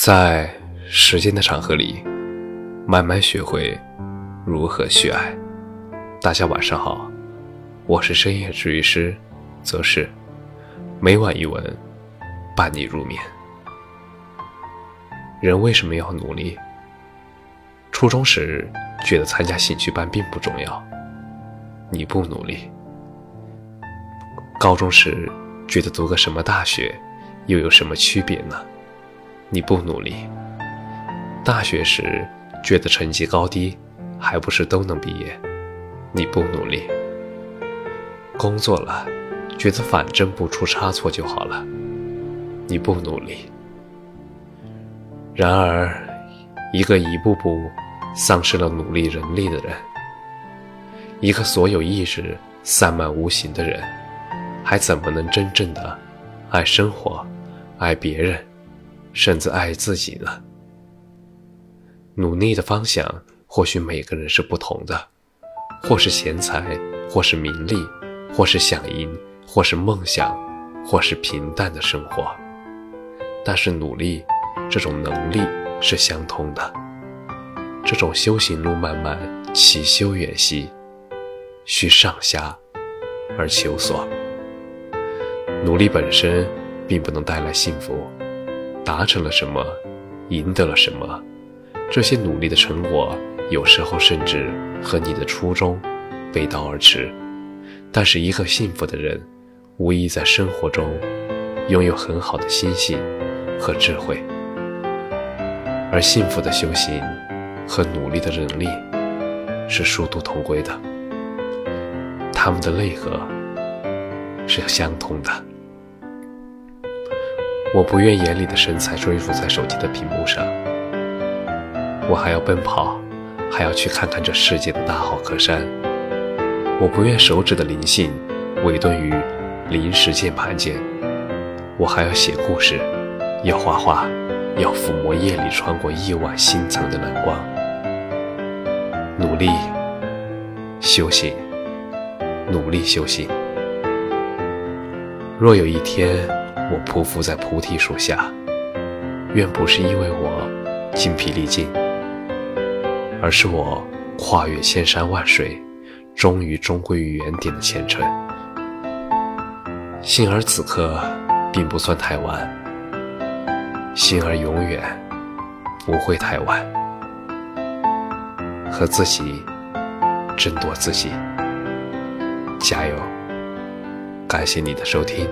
在时间的长河里，慢慢学会如何去爱。大家晚上好，我是深夜治愈师则是每晚一文伴你入眠。人为什么要努力？初中时觉得参加兴趣班并不重要，你不努力；高中时觉得读个什么大学又有什么区别呢？你不努力，大学时觉得成绩高低还不是都能毕业，你不努力；工作了，觉得反正不出差错就好了，你不努力。然而，一个一步步丧失了努力能力的人，一个所有意识散漫无形的人，还怎么能真正的爱生活、爱别人？甚至爱自己呢？努力的方向或许每个人是不同的，或是钱财，或是名利，或是响应，或是梦想，或是平淡的生活。但是努力这种能力是相通的。这种修行路漫漫其修远兮，需上下而求索。努力本身并不能带来幸福。达成了什么，赢得了什么，这些努力的成果，有时候甚至和你的初衷背道而驰。但是，一个幸福的人，无疑在生活中拥有很好的心性和智慧。而幸福的修行和努力的能力是殊途同归的，他们的内核是相通的。我不愿眼里的神采追逐在手机的屏幕上，我还要奔跑，还要去看看这世界的大好河山。我不愿手指的灵性委顿于临时键盘间，我还要写故事，要画画，要抚摸夜里穿过亿万星层的蓝光。努力修行，努力修行。若有一天。我匍匐在菩提树下，愿不是因为我精疲力尽，而是我跨越千山万水，终于终归于原点的虔诚。幸而此刻并不算太晚，幸而永远不会太晚。和自己争夺自己，加油！感谢你的收听。